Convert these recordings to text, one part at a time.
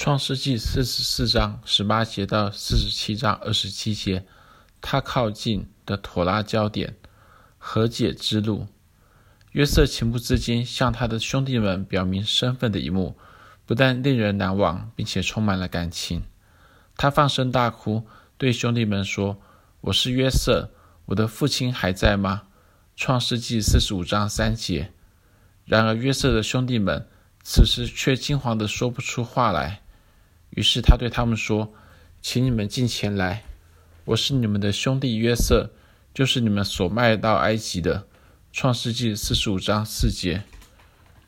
创世纪四十四章十八节到四十七章二十七节，他靠近的妥拉焦点，和解之路。约瑟情不自禁向他的兄弟们表明身份的一幕，不但令人难忘，并且充满了感情。他放声大哭，对兄弟们说：“我是约瑟，我的父亲还在吗？”创世纪四十五章三节。然而约瑟的兄弟们此时却惊慌的说不出话来。于是他对他们说：“请你们进前来，我是你们的兄弟约瑟，就是你们所卖到埃及的。”创世纪四十五章四节。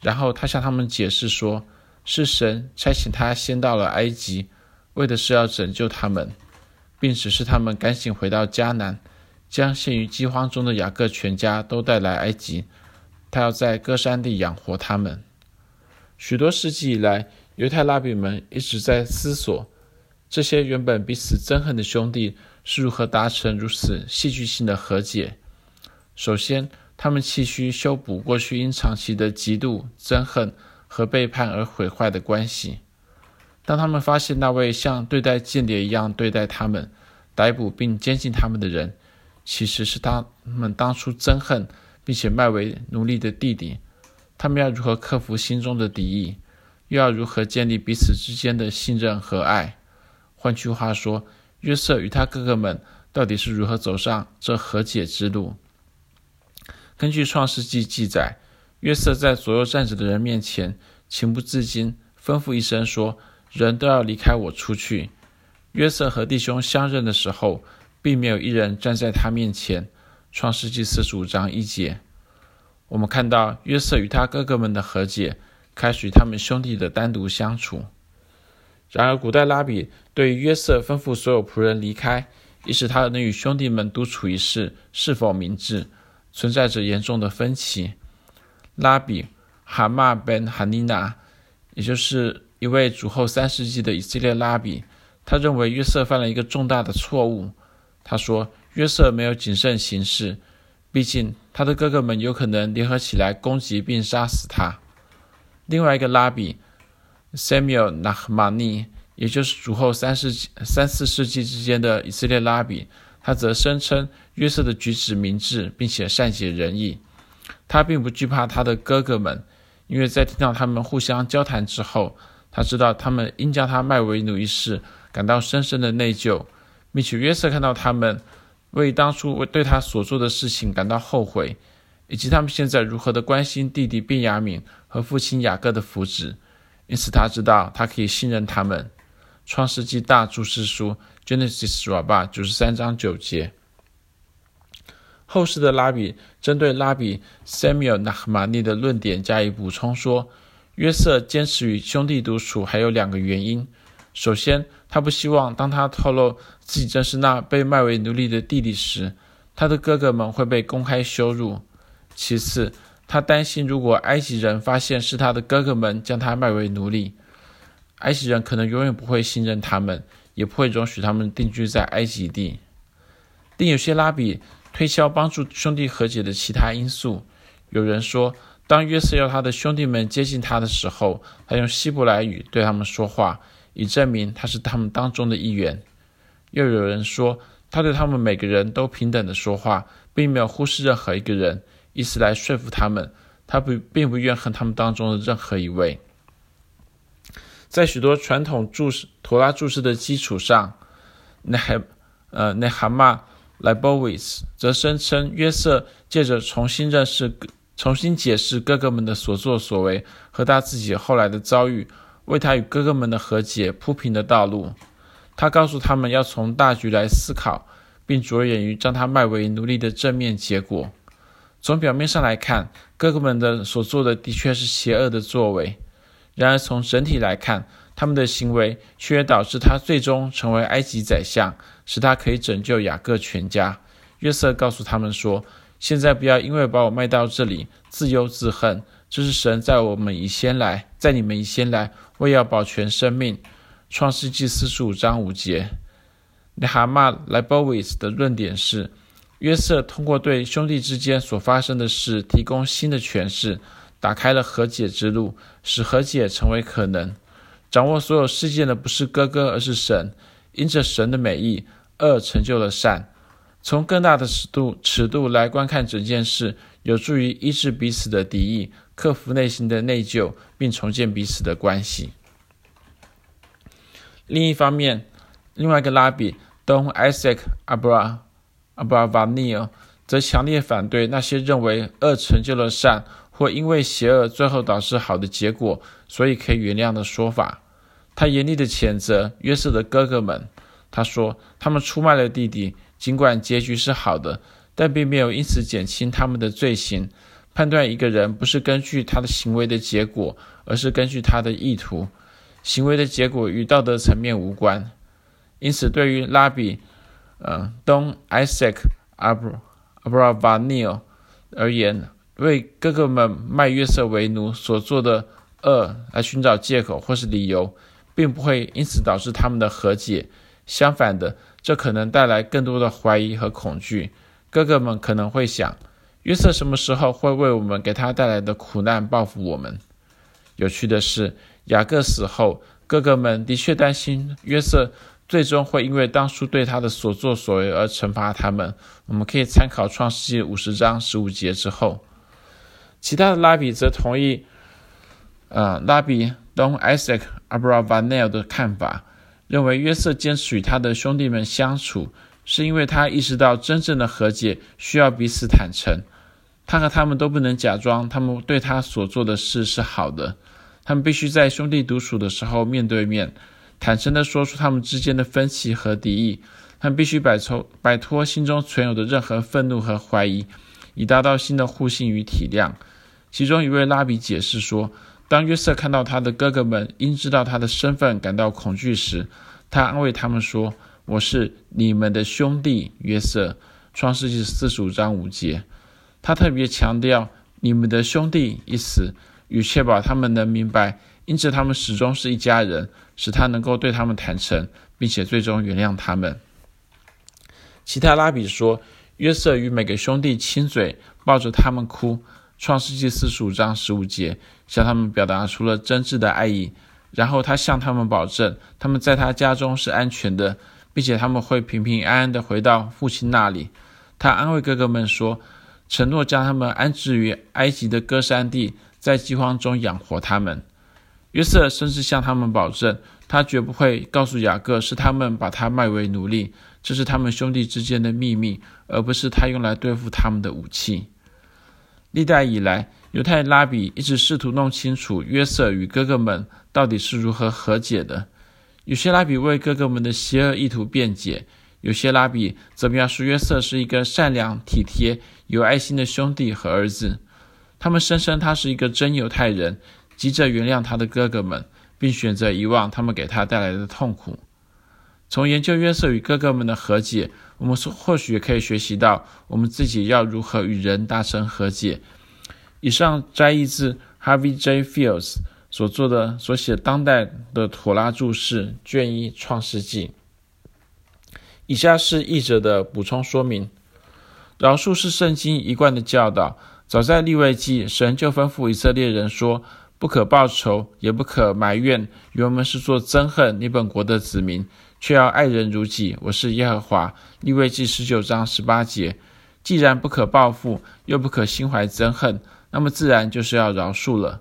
然后他向他们解释说：“是神差遣他先到了埃及，为的是要拯救他们，并指示他们赶紧回到迦南，将陷于饥荒中的雅各全家都带来埃及。他要在歌珊地养活他们。”许多世纪以来，犹太拉比们一直在思索，这些原本彼此憎恨的兄弟是如何达成如此戏剧性的和解。首先，他们期许修补过去因长期的嫉妒、憎恨和背叛而毁坏的关系。当他们发现那位像对待间谍一样对待他们、逮捕并监禁他们的人，其实是他们当初憎恨并且卖为奴隶的弟弟，他们要如何克服心中的敌意？又要如何建立彼此之间的信任和爱？换句话说，约瑟与他哥哥们到底是如何走上这和解之路？根据创世纪记载，约瑟在左右站着的人面前，情不自禁吩咐一声说：“人都要离开我出去。”约瑟和弟兄相认的时候，并没有一人站在他面前。创世纪四十五章一节，我们看到约瑟与他哥哥们的和解。开始与他们兄弟的单独相处。然而，古代拉比对于约瑟吩咐所有仆人离开，以使他能与兄弟们独处一室是否明智，存在着严重的分歧。拉比哈马本哈尼娜，也就是一位主后三世纪的以色列拉比，他认为约瑟犯了一个重大的错误。他说，约瑟没有谨慎行事，毕竟他的哥哥们有可能联合起来攻击并杀死他。另外一个拉比 Samuel Nachmani，也就是主后三世、三四世纪之间的以色列拉比，他则声称约瑟的举止明智，并且善解人意。他并不惧怕他的哥哥们，因为在听到他们互相交谈之后，他知道他们因将他卖为奴一事感到深深的内疚，并且约瑟看到他们为当初为对他所做的事情感到后悔。以及他们现在如何的关心弟弟便雅敏和父亲雅各的福祉，因此他知道他可以信任他们。创世纪大注释书 Genesis Rabbah 九十三章九节。后世的拉比针对拉比 Samuel Nachmani 的论点加以补充说，约瑟坚持与兄弟独处还有两个原因。首先，他不希望当他透露自己正是那被卖为奴隶的弟弟时，他的哥哥们会被公开羞辱。其次，他担心如果埃及人发现是他的哥哥们将他卖为奴隶，埃及人可能永远不会信任他们，也不会容许他们定居在埃及地。另有些拉比推销帮助兄弟和解的其他因素。有人说，当约瑟要他的兄弟们接近他的时候，他用希伯来语对他们说话，以证明他是他们当中的一员。又有人说，他对他们每个人都平等的说话，并没有忽视任何一个人。以此来说服他们，他不并不怨恨他们当中的任何一位。在许多传统注释妥拉注释的基础上，内海呃内哈玛莱波维斯则声称约瑟借着重新认识、重新解释哥哥们的所作所为和他自己后来的遭遇，为他与哥哥们的和解铺平的道路。他告诉他们要从大局来思考，并着眼于将他卖为奴隶的正面结果。从表面上来看，哥哥们的所做的的确是邪恶的作为；然而从整体来看，他们的行为却也导致他最终成为埃及宰相，使他可以拯救雅各全家。约瑟告诉他们说：“现在不要因为把我卖到这里自忧自恨，这是神在我们以先来，在你们以先来，为要保全生命。”创世纪四十五章五节。内哈玛莱波维斯的论点是。约瑟通过对兄弟之间所发生的事提供新的诠释，打开了和解之路，使和解成为可能。掌握所有事件的不是哥哥，而是神。因着神的美意，恶成就了善。从更大的尺度尺度来观看整件事，有助于医治彼此的敌意，克服内心的内疚，并重建彼此的关系。另一方面，另外一个拉比东 Isaac Abra 阿巴瓦尼尔则强烈反对那些认为恶成就了善，或因为邪恶最后导致好的结果，所以可以原谅的说法。他严厉地谴责约瑟的哥哥们。他说：“他们出卖了弟弟，尽管结局是好的，但并没有因此减轻他们的罪行。判断一个人不是根据他的行为的结果，而是根据他的意图。行为的结果与道德层面无关。因此，对于拉比，呃，东 Isaac Abravanel 而言，为哥哥们卖约瑟为奴所做的恶来寻找借口或是理由。”并不会因此导致他们的和解，相反的，这可能带来更多的怀疑和恐惧。哥哥们可能会想：约瑟什么时候会为我们给他带来的苦难报复我们？有趣的是，雅各死后，哥哥们的确担心约瑟最终会因为当初对他的所作所为而惩罚他们。我们可以参考创世纪五十章十五节之后。其他的拉比则同意，呃，拉比。东 Isaac Abravanel 的看法认为，约瑟坚持与他的兄弟们相处，是因为他意识到真正的和解需要彼此坦诚。他和他们都不能假装他们对他所做的事是好的，他们必须在兄弟独处的时候面对面，坦诚地说出他们之间的分歧和敌意。他们必须摆脱摆脱心中存有的任何愤怒和怀疑，以达到新的互信与体谅。其中一位拉比解释说。当约瑟看到他的哥哥们因知道他的身份感到恐惧时，他安慰他们说：“我是你们的兄弟约瑟。”创世纪四十五章五节。他特别强调“你们的兄弟”一词，以确保他们能明白，因此他们始终是一家人，使他能够对他们坦诚，并且最终原谅他们。其他拉比说，约瑟与每个兄弟亲嘴，抱着他们哭。创世记四十五章十五节，向他们表达出了真挚的爱意。然后他向他们保证，他们在他家中是安全的，并且他们会平平安安地回到父亲那里。他安慰哥哥们说，承诺将他们安置于埃及的歌山地，在饥荒中养活他们。约瑟甚至向他们保证，他绝不会告诉雅各是他们把他卖为奴隶，这是他们兄弟之间的秘密，而不是他用来对付他们的武器。历代以来，犹太拉比一直试图弄清楚约瑟与哥哥们到底是如何和解的。有些拉比为哥哥们的邪恶意图辩解，有些拉比则描述约瑟是一个善良、体贴、有爱心的兄弟和儿子。他们声称他是一个真犹太人，急着原谅他的哥哥们，并选择遗忘他们给他带来的痛苦。从研究约瑟与哥哥们的和解，我们或许也可以学习到我们自己要如何与人达成和解。以上摘译自 Harvey J. Fields 所做的所写当代的妥拉注释卷一创世纪。以下是译者的补充说明：饶恕是圣经一贯的教导。早在利未记，神就吩咐以色列人说：“不可报仇，也不可埋怨，原文是做憎恨你本国的子民。”却要爱人如己，我是耶和华。利未记十九章十八节。既然不可报复，又不可心怀憎恨，那么自然就是要饶恕了。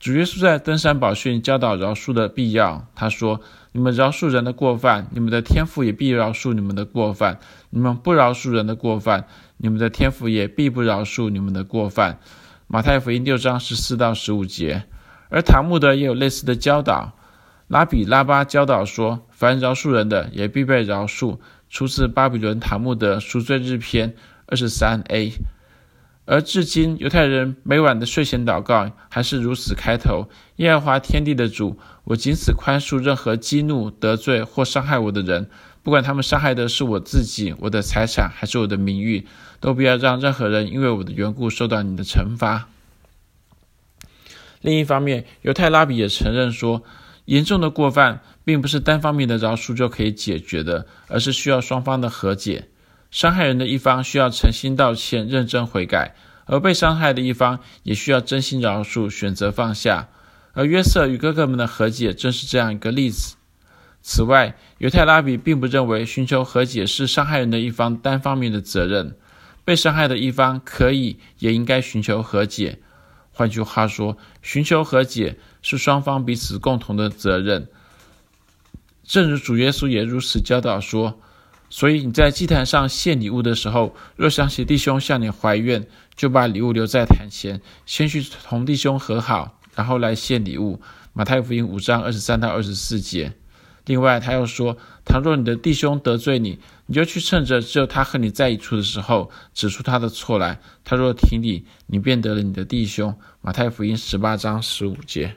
主耶稣在登山宝训教导饶恕的必要。他说：“你们饶恕人的过犯，你们的天父也必饶恕你们的过犯；你们不饶恕人的过犯，你们的天父也必不饶恕你们的过犯。”马太福音六章十四到十五节。而塔木德也有类似的教导。拉比拉巴教导说：“凡饶恕人的，也必被饶恕。”出自巴比伦塔木德赎罪日篇二十三 a。而至今，犹太人每晚的睡前祷告还是如此开头：“耶和华天地的主，我仅此宽恕任何激怒、得罪或伤害我的人，不管他们伤害的是我自己、我的财产还是我的名誉，都不要让任何人因为我的缘故受到你的惩罚。”另一方面，犹太拉比也承认说，严重的过犯并不是单方面的饶恕就可以解决的，而是需要双方的和解。伤害人的一方需要诚心道歉、认真悔改，而被伤害的一方也需要真心饶恕、选择放下。而约瑟与哥哥们的和解正是这样一个例子。此外，犹太拉比并不认为寻求和解是伤害人的一方单方面的责任，被伤害的一方可以也应该寻求和解。换句话说，寻求和解是双方彼此共同的责任。正如主耶稣也如此教导说。所以你在祭坛上献礼物的时候，若想起弟兄向你怀怨，就把礼物留在坛前，先去同弟兄和好，然后来献礼物。马太福音五章二十三到二十四节。另外，他又说，倘若你的弟兄得罪你，你就去趁着只有他和你在一处的时候，指出他的错来。他若挺你，你便得了你的弟兄。马太福音十八章十五节。